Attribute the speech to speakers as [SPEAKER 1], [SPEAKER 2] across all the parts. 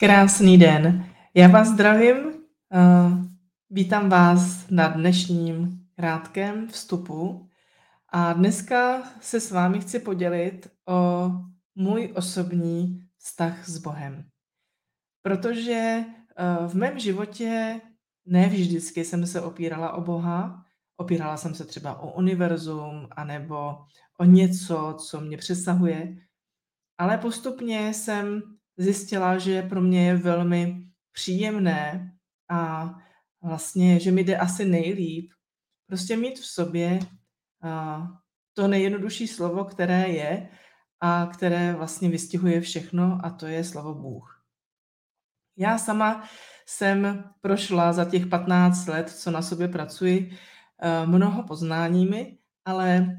[SPEAKER 1] Krásný den. Já vás zdravím. Uh, vítám vás na dnešním krátkém vstupu. A dneska se s vámi chci podělit o můj osobní vztah s Bohem. Protože uh, v mém životě ne vždycky jsem se opírala o Boha. Opírala jsem se třeba o univerzum anebo o něco, co mě přesahuje. Ale postupně jsem zjistila, že pro mě je velmi příjemné a vlastně, že mi jde asi nejlíp prostě mít v sobě to nejjednodušší slovo, které je a které vlastně vystihuje všechno a to je slovo Bůh. Já sama jsem prošla za těch 15 let, co na sobě pracuji, mnoho poznáními, ale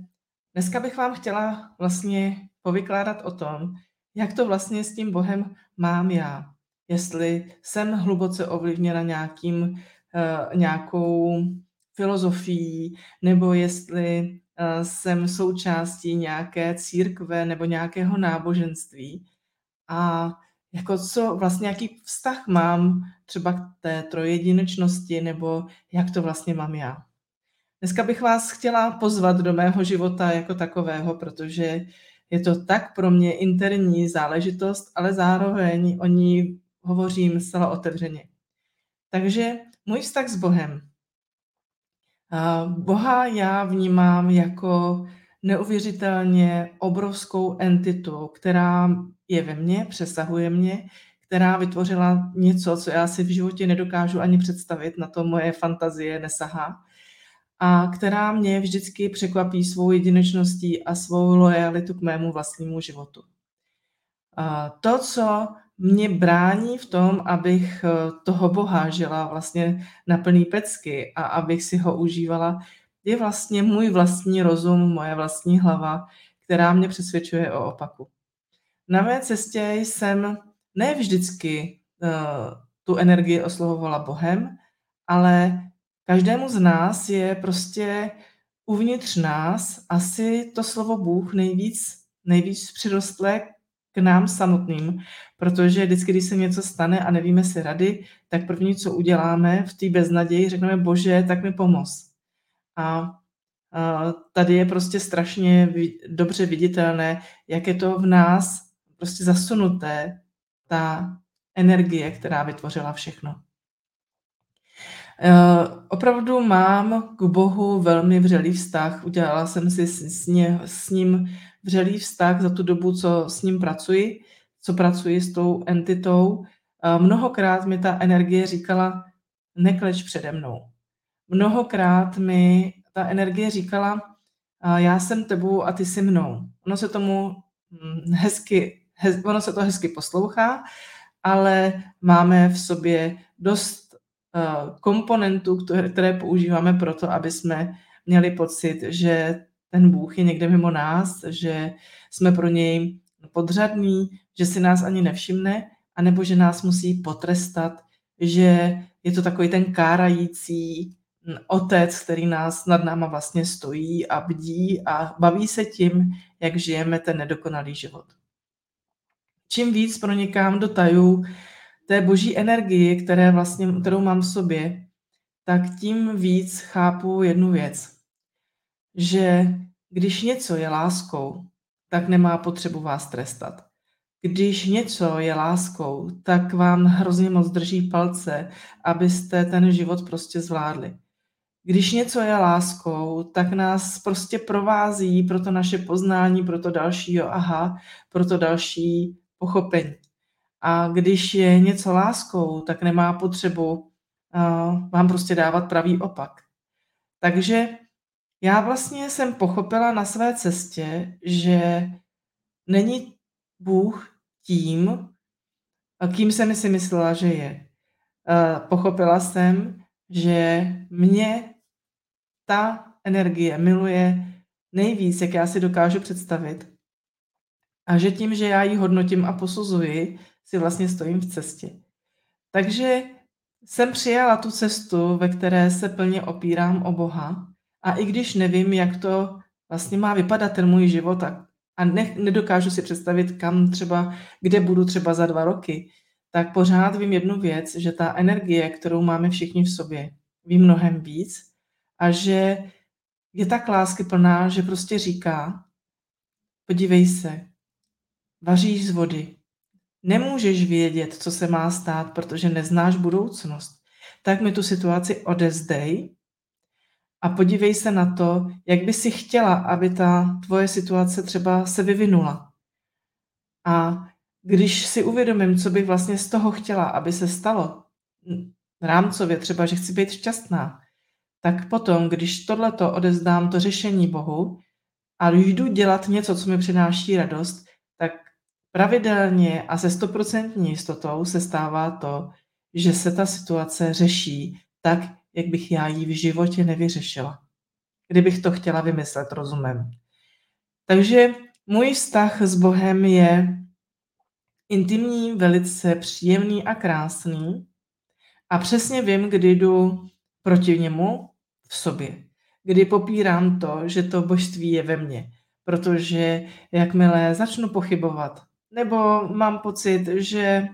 [SPEAKER 1] dneska bych vám chtěla vlastně povykládat o tom, jak to vlastně s tím Bohem mám já. Jestli jsem hluboce ovlivněna nějakým, uh, nějakou filozofií, nebo jestli uh, jsem součástí nějaké církve nebo nějakého náboženství. A jako co vlastně, jaký vztah mám třeba k té trojedinečnosti, nebo jak to vlastně mám já. Dneska bych vás chtěla pozvat do mého života jako takového, protože je to tak pro mě interní záležitost, ale zároveň o ní hovořím zcela otevřeně. Takže můj vztah s Bohem. Boha já vnímám jako neuvěřitelně obrovskou entitu, která je ve mně, přesahuje mě, která vytvořila něco, co já si v životě nedokážu ani představit, na to moje fantazie nesahá a která mě vždycky překvapí svou jedinečností a svou lojalitu k mému vlastnímu životu. A to, co mě brání v tom, abych eh, toho Boha žila vlastně na plný pecky a abych si ho užívala, je vlastně můj vlastní rozum, moje vlastní hlava, která mě přesvědčuje o opaku. Na mé cestě jsem ne vždycky uh, tu energii oslovovala Bohem, ale Každému z nás je prostě uvnitř nás asi to slovo Bůh nejvíc, nejvíc přirostlé k nám samotným, protože vždycky, když se něco stane a nevíme si rady, tak první, co uděláme v té beznaději, řekneme, bože, tak mi pomoz. A tady je prostě strašně dobře viditelné, jak je to v nás prostě zasunuté, ta energie, která vytvořila všechno. Eh, opravdu mám k Bohu velmi vřelý vztah. Udělala jsem si s, ně, s ním vřelý vztah za tu dobu, co s ním pracuji, co pracuji s tou entitou. Eh, mnohokrát mi ta energie říkala, nekleč přede mnou. Mnohokrát mi ta energie říkala, eh, já jsem tebou a ty jsi mnou. Ono se tomu hm, hezky, hez, ono se to hezky poslouchá, ale máme v sobě dost komponentů, které používáme proto, aby jsme měli pocit, že ten Bůh je někde mimo nás, že jsme pro něj podřadní, že si nás ani nevšimne, anebo že nás musí potrestat, že je to takový ten kárající otec, který nás nad náma vlastně stojí a bdí a baví se tím, jak žijeme ten nedokonalý život. Čím víc pronikám do tajů té boží energii, které vlastně, kterou mám v sobě, tak tím víc chápu jednu věc. Že když něco je láskou, tak nemá potřebu vás trestat. Když něco je láskou, tak vám hrozně moc drží palce, abyste ten život prostě zvládli. Když něco je láskou, tak nás prostě provází pro to naše poznání, pro to další aha, pro to další pochopení. A když je něco láskou, tak nemá potřebu vám prostě dávat pravý opak. Takže já vlastně jsem pochopila na své cestě, že není Bůh tím, kým jsem si myslela, že je. Pochopila jsem, že mě ta energie miluje nejvíc, jak já si dokážu představit. A že tím, že já ji hodnotím a posuzuji, si vlastně stojím v cestě. Takže jsem přijala tu cestu, ve které se plně opírám o Boha a i když nevím, jak to vlastně má vypadat ten můj život a, a ne, nedokážu si představit, kam třeba, kde budu třeba za dva roky, tak pořád vím jednu věc, že ta energie, kterou máme všichni v sobě, ví mnohem víc a že je tak lásky plná, že prostě říká, podívej se, vaříš z vody, nemůžeš vědět, co se má stát, protože neznáš budoucnost. Tak mi tu situaci odezdej a podívej se na to, jak by si chtěla, aby ta tvoje situace třeba se vyvinula. A když si uvědomím, co bych vlastně z toho chtěla, aby se stalo, rámcově třeba, že chci být šťastná, tak potom, když tohleto odezdám to řešení Bohu a jdu dělat něco, co mi přináší radost, tak pravidelně a se stoprocentní jistotou se stává to, že se ta situace řeší tak, jak bych já ji v životě nevyřešila. Kdybych to chtěla vymyslet rozumem. Takže můj vztah s Bohem je intimní, velice příjemný a krásný a přesně vím, kdy jdu proti němu v sobě. Kdy popírám to, že to božství je ve mně. Protože jakmile začnu pochybovat, nebo mám pocit, že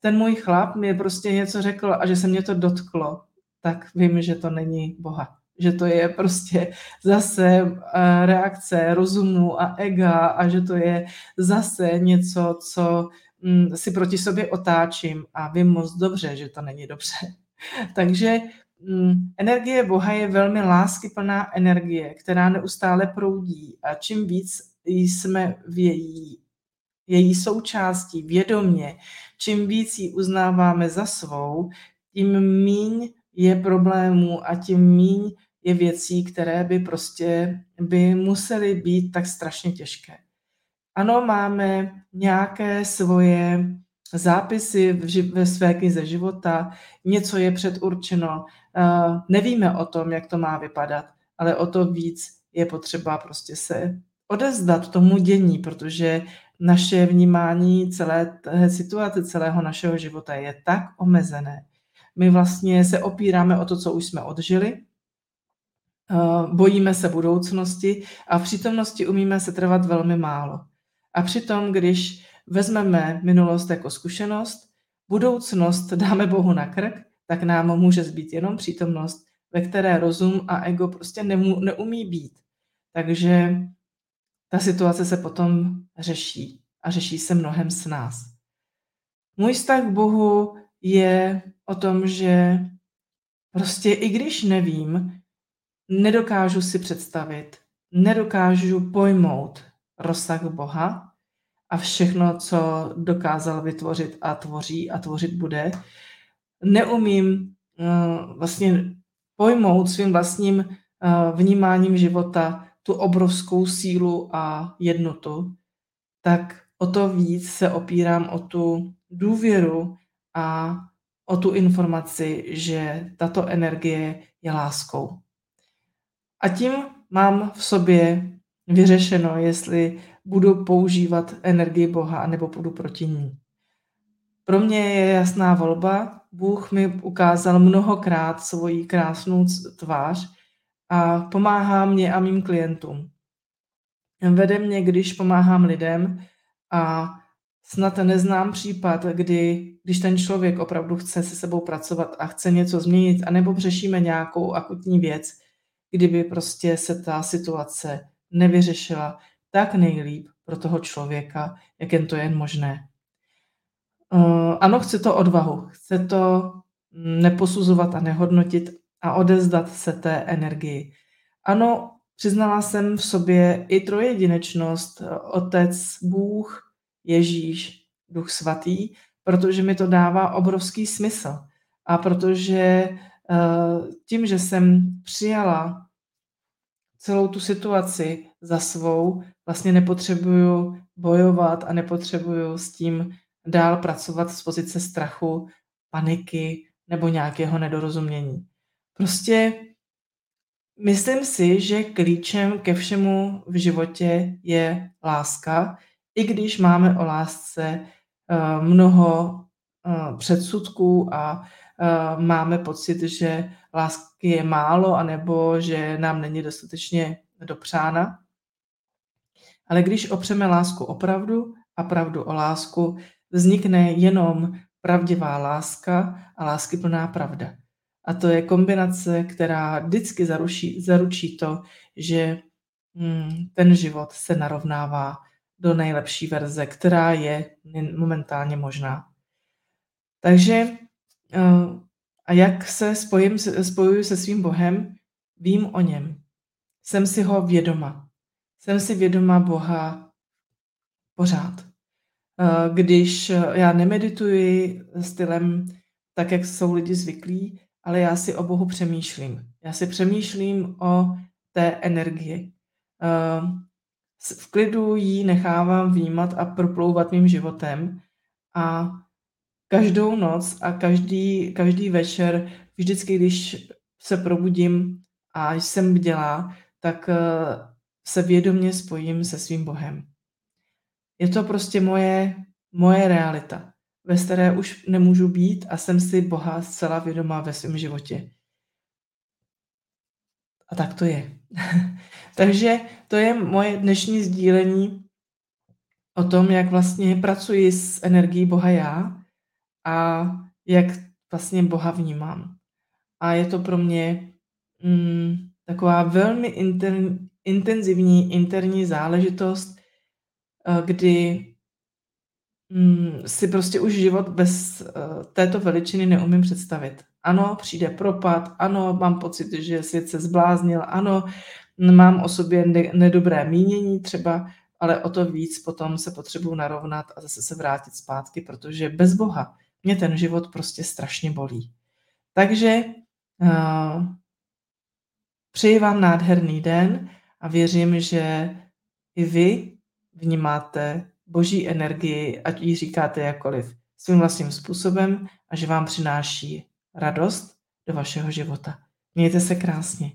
[SPEAKER 1] ten můj chlap mi prostě něco řekl a že se mě to dotklo, tak vím, že to není Boha. Že to je prostě zase eh, reakce rozumu a ega a že to je zase něco, co mm, si proti sobě otáčím a vím moc dobře, že to není dobře. Takže mm, energie Boha je velmi láskyplná energie, která neustále proudí a čím víc jsme v její, její součástí vědomě, čím víc ji uznáváme za svou, tím míň je problémů a tím míň je věcí, které by prostě by musely být tak strašně těžké. Ano, máme nějaké svoje zápisy ve své knize života, něco je předurčeno, nevíme o tom, jak to má vypadat, ale o to víc je potřeba prostě se odezdat tomu dění, protože naše vnímání celé té situace, celého našeho života je tak omezené. My vlastně se opíráme o to, co už jsme odžili, bojíme se budoucnosti a v přítomnosti umíme se trvat velmi málo. A přitom, když vezmeme minulost jako zkušenost, budoucnost dáme Bohu na krk, tak nám může zbýt jenom přítomnost, ve které rozum a ego prostě nemů, neumí být. Takže ta situace se potom řeší a řeší se mnohem s nás. Můj vztah k Bohu je o tom, že prostě i když nevím, nedokážu si představit, nedokážu pojmout rozsah Boha a všechno, co dokázal vytvořit a tvoří a tvořit bude, neumím uh, vlastně pojmout svým vlastním uh, vnímáním života tu obrovskou sílu a jednotu, tak o to víc se opírám o tu důvěru a o tu informaci, že tato energie je láskou. A tím mám v sobě vyřešeno, jestli budu používat energii Boha, nebo budu proti ní. Pro mě je jasná volba. Bůh mi ukázal mnohokrát svoji krásnou tvář a pomáhá mě a mým klientům. Vede mě, když pomáhám lidem a snad neznám případ, kdy, když ten člověk opravdu chce se sebou pracovat a chce něco změnit, anebo řešíme nějakou akutní věc, kdyby prostě se ta situace nevyřešila tak nejlíp pro toho člověka, jak jen to jen možné. Uh, ano, chce to odvahu, chce to neposuzovat a nehodnotit a odezdat se té energii. Ano, přiznala jsem v sobě i trojedinečnost, Otec, Bůh, Ježíš, Duch Svatý, protože mi to dává obrovský smysl. A protože eh, tím, že jsem přijala celou tu situaci za svou, vlastně nepotřebuju bojovat a nepotřebuju s tím dál pracovat z pozice strachu, paniky nebo nějakého nedorozumění. Prostě myslím si, že klíčem ke všemu v životě je láska, i když máme o lásce eh, mnoho eh, předsudků a eh, máme pocit, že lásky je málo, anebo že nám není dostatečně dopřána. Ale když opřeme lásku opravdu a pravdu o lásku, vznikne jenom pravdivá láska a láskyplná pravda. A to je kombinace, která vždycky zaruší, zaručí to, že hmm, ten život se narovnává do nejlepší verze, která je momentálně možná. Takže eh, a jak se spojím, spojuji se svým Bohem, vím o něm. Jsem si ho vědoma. Jsem si vědoma Boha pořád. Eh, když já nemedituji stylem tak, jak jsou lidi zvyklí, ale já si o Bohu přemýšlím. Já si přemýšlím o té energii. Eh, v klidu ji nechávám vnímat a proplouvat mým životem a každou noc a každý, každý večer, vždycky, když se probudím a jsem bdělá, tak eh, se vědomě spojím se svým Bohem. Je to prostě moje, moje realita, ve které už nemůžu být a jsem si Boha zcela vědomá ve svém životě. A tak to je. Takže to je moje dnešní sdílení o tom, jak vlastně pracuji s energií Boha já a jak vlastně Boha vnímám. A je to pro mě mm, taková velmi inter, intenzivní interní záležitost, eh, kdy mm, si prostě už život bez uh, této veličiny neumím představit. Ano, přijde propad, ano, mám pocit, že svět se zbláznil, ano, mám o sobě ne- nedobré mínění třeba, ale o to víc potom se potřebuji narovnat a zase se vrátit zpátky, protože bez Boha mě ten život prostě strašně bolí. Takže uh, přeji vám nádherný den a věřím, že i vy vnímáte boží energii, ať ji říkáte jakkoliv, svým vlastním způsobem a že vám přináší radost do vašeho života. Mějte se krásně.